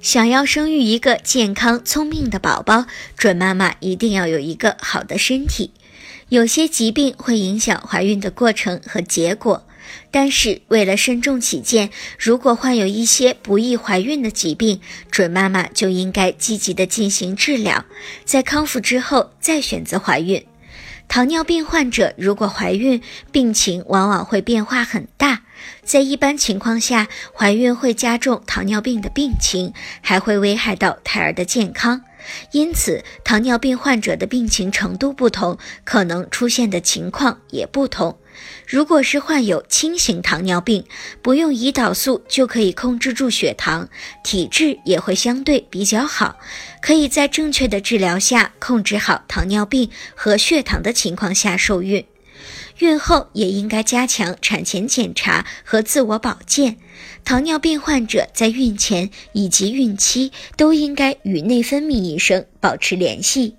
想要生育一个健康聪明的宝宝，准妈妈一定要有一个好的身体。有些疾病会影响怀孕的过程和结果，但是为了慎重起见，如果患有一些不易怀孕的疾病，准妈妈就应该积极的进行治疗，在康复之后再选择怀孕。糖尿病患者如果怀孕，病情往往会变化很大。在一般情况下，怀孕会加重糖尿病的病情，还会危害到胎儿的健康。因此，糖尿病患者的病情程度不同，可能出现的情况也不同。如果是患有轻型糖尿病，不用胰岛素就可以控制住血糖，体质也会相对比较好，可以在正确的治疗下控制好糖尿病和血糖的情况下受孕。孕后也应该加强产前检查和自我保健。糖尿病患者在孕前以及孕期都应该与内分泌医生保持联系。